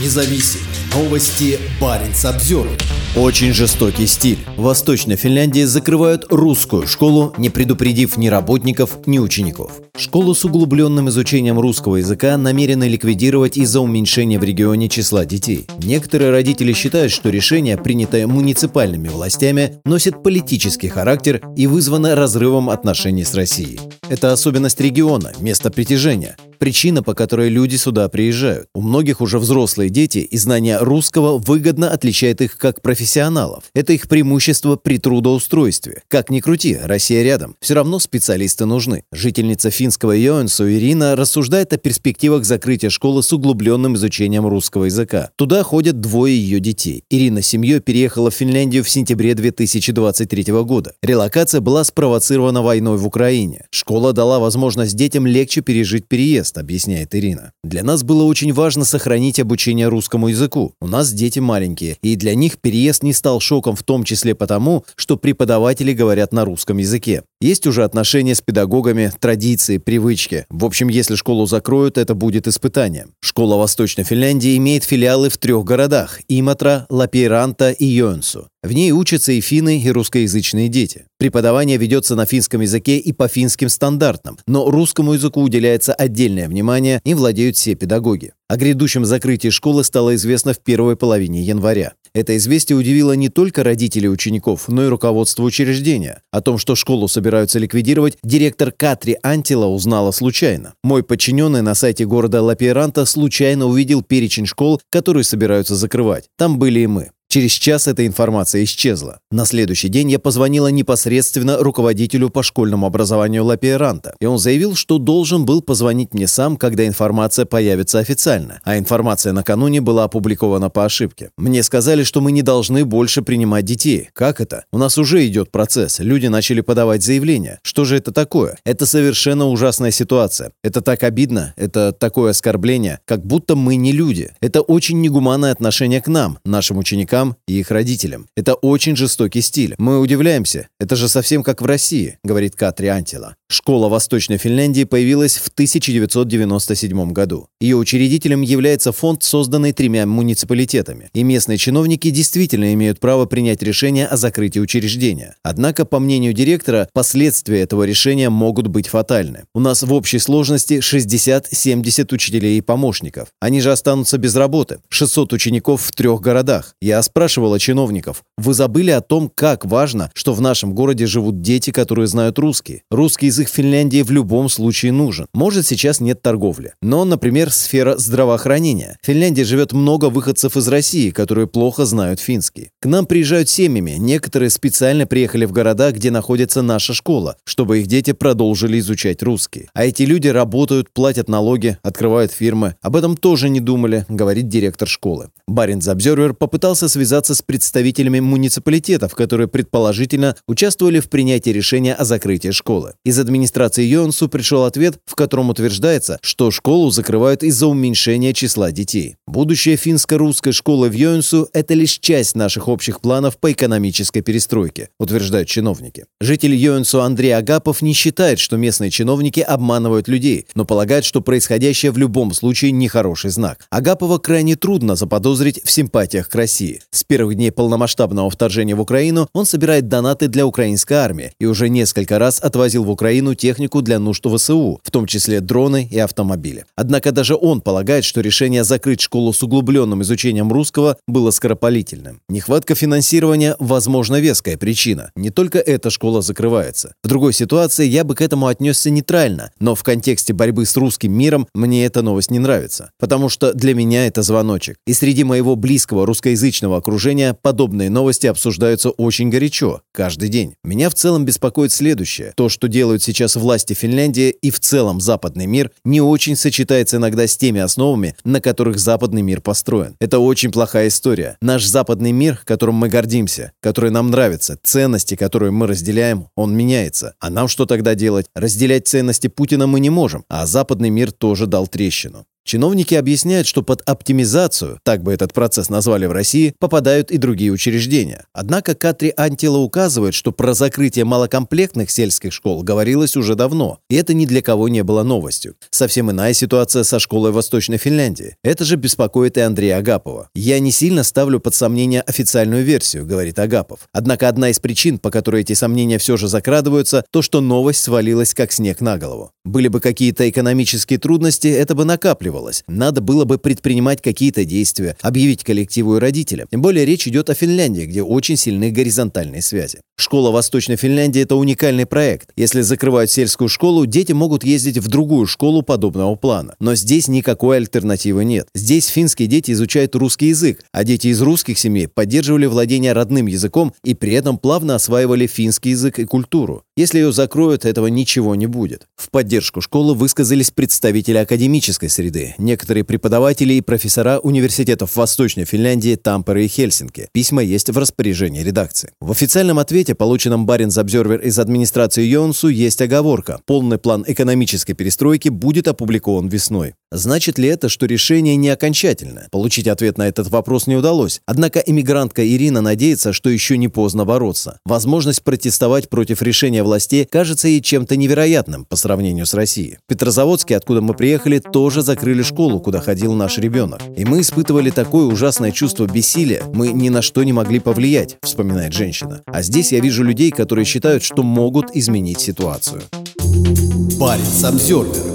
независим. Новости Баренц обзор. Очень жестокий стиль. В Восточной Финляндии закрывают русскую школу, не предупредив ни работников, ни учеников. Школу с углубленным изучением русского языка намерены ликвидировать из-за уменьшения в регионе числа детей. Некоторые родители считают, что решение, принятое муниципальными властями, носит политический характер и вызвано разрывом отношений с Россией. Это особенность региона, место притяжения причина, по которой люди сюда приезжают. У многих уже взрослые дети, и знание русского выгодно отличает их как профессионалов. Это их преимущество при трудоустройстве. Как ни крути, Россия рядом. Все равно специалисты нужны. Жительница финского Йоэнсу Ирина рассуждает о перспективах закрытия школы с углубленным изучением русского языка. Туда ходят двое ее детей. Ирина с семьей переехала в Финляндию в сентябре 2023 года. Релокация была спровоцирована войной в Украине. Школа дала возможность детям легче пережить переезд мест, объясняет Ирина. Для нас было очень важно сохранить обучение русскому языку. У нас дети маленькие, и для них переезд не стал шоком в том числе потому, что преподаватели говорят на русском языке. Есть уже отношения с педагогами, традиции, привычки. В общем, если школу закроют, это будет испытанием. Школа Восточной Финляндии имеет филиалы в трех городах – Иматра, Лапейранта и Йонсу. В ней учатся и финны, и русскоязычные дети. Преподавание ведется на финском языке и по финским стандартам, но русскому языку уделяется отдельное внимание, и владеют все педагоги. О грядущем закрытии школы стало известно в первой половине января. Это известие удивило не только родителей учеников, но и руководство учреждения. О том, что школу собираются ликвидировать, директор Катри Антила узнала случайно. Мой подчиненный на сайте города Лапейранта случайно увидел перечень школ, которые собираются закрывать. Там были и мы. Через час эта информация исчезла. На следующий день я позвонила непосредственно руководителю по школьному образованию Лапиеранта, и он заявил, что должен был позвонить мне сам, когда информация появится официально, а информация накануне была опубликована по ошибке. Мне сказали, что мы не должны больше принимать детей. Как это? У нас уже идет процесс, люди начали подавать заявления. Что же это такое? Это совершенно ужасная ситуация. Это так обидно, это такое оскорбление, как будто мы не люди. Это очень негуманное отношение к нам, нашим ученикам, ученикам и их родителям. Это очень жестокий стиль. Мы удивляемся. Это же совсем как в России, говорит Катри Антила. Школа Восточной Финляндии появилась в 1997 году. Ее учредителем является фонд, созданный тремя муниципалитетами. И местные чиновники действительно имеют право принять решение о закрытии учреждения. Однако, по мнению директора, последствия этого решения могут быть фатальны. У нас в общей сложности 60-70 учителей и помощников. Они же останутся без работы. 600 учеников в трех городах. Я спрашивала чиновников, вы забыли о том, как важно, что в нашем городе живут дети, которые знают русский. Русский язык Финляндии в любом случае нужен. Может, сейчас нет торговли. Но, например, сфера здравоохранения. В Финляндии живет много выходцев из России, которые плохо знают финский. К нам приезжают семьями. Некоторые специально приехали в города, где находится наша школа, чтобы их дети продолжили изучать русский. А эти люди работают, платят налоги, открывают фирмы. Об этом тоже не думали, говорит директор школы. Баринс Обзервер попытался связаться с представителями муниципалитетов, которые предположительно участвовали в принятии решения о закрытии школы. Из администрации Йонсу пришел ответ, в котором утверждается, что школу закрывают из-за уменьшения числа детей. Будущее финско-русской школы в Йонсу – это лишь часть наших общих планов по экономической перестройке, утверждают чиновники. Житель Йонсу Андрей Агапов не считает, что местные чиновники обманывают людей, но полагает, что происходящее в любом случае нехороший знак. Агапова крайне трудно заподозрить в симпатиях к России. С первых дней полномасштабного вторжения в Украину он собирает донаты для украинской армии и уже несколько раз отвозил в Украину технику для нужд ВСУ, в том числе дроны и автомобили. Однако даже он полагает, что решение закрыть школу с углубленным изучением русского было скоропалительным. Нехватка финансирования – возможно веская причина. Не только эта школа закрывается. В другой ситуации я бы к этому отнесся нейтрально, но в контексте борьбы с русским миром мне эта новость не нравится, потому что для меня это звоночек. И среди моего близкого русскоязычного окружения подобные новости обсуждаются очень горячо, каждый день. Меня в целом беспокоит следующее. То, что делают сейчас власти Финляндии и в целом западный мир, не очень сочетается иногда с теми основами, на которых западный мир построен. Это очень плохая история. Наш западный мир, которым мы гордимся, который нам нравится, ценности, которые мы разделяем, он меняется. А нам что тогда делать? Разделять ценности Путина мы не можем, а западный мир тоже дал трещину. Чиновники объясняют, что под оптимизацию, так бы этот процесс назвали в России, попадают и другие учреждения. Однако Катри Антила указывает, что про закрытие малокомплектных сельских школ говорилось уже давно, и это ни для кого не было новостью. Совсем иная ситуация со школой в Восточной Финляндии. Это же беспокоит и Андрея Агапова. «Я не сильно ставлю под сомнение официальную версию», — говорит Агапов. Однако одна из причин, по которой эти сомнения все же закрадываются, то, что новость свалилась как снег на голову. Были бы какие-то экономические трудности, это бы накапливалось. Надо было бы предпринимать какие-то действия, объявить коллективу и родителям. Тем более речь идет о Финляндии, где очень сильны горизонтальные связи. Школа Восточной Финляндии – это уникальный проект. Если закрывают сельскую школу, дети могут ездить в другую школу подобного плана. Но здесь никакой альтернативы нет. Здесь финские дети изучают русский язык, а дети из русских семей поддерживали владение родным языком и при этом плавно осваивали финский язык и культуру. Если ее закроют, этого ничего не будет. В поддержку школы высказались представители академической среды, некоторые преподаватели и профессора университетов Восточной Финляндии, Тампере и Хельсинки. Письма есть в распоряжении редакции. В официальном ответе, полученном Баринс Обзервер из администрации Йонсу, есть оговорка. Полный план экономической перестройки будет опубликован весной. Значит ли это, что решение не окончательное? Получить ответ на этот вопрос не удалось. Однако иммигрантка Ирина надеется, что еще не поздно бороться. Возможность протестовать против решения властей кажется ей чем-то невероятным по сравнению с Россией. В Петрозаводске, откуда мы приехали, тоже закрыли школу, куда ходил наш ребенок. И мы испытывали такое ужасное чувство бессилия, мы ни на что не могли повлиять, вспоминает женщина. А здесь я вижу людей, которые считают, что могут изменить ситуацию. Парень Самсервер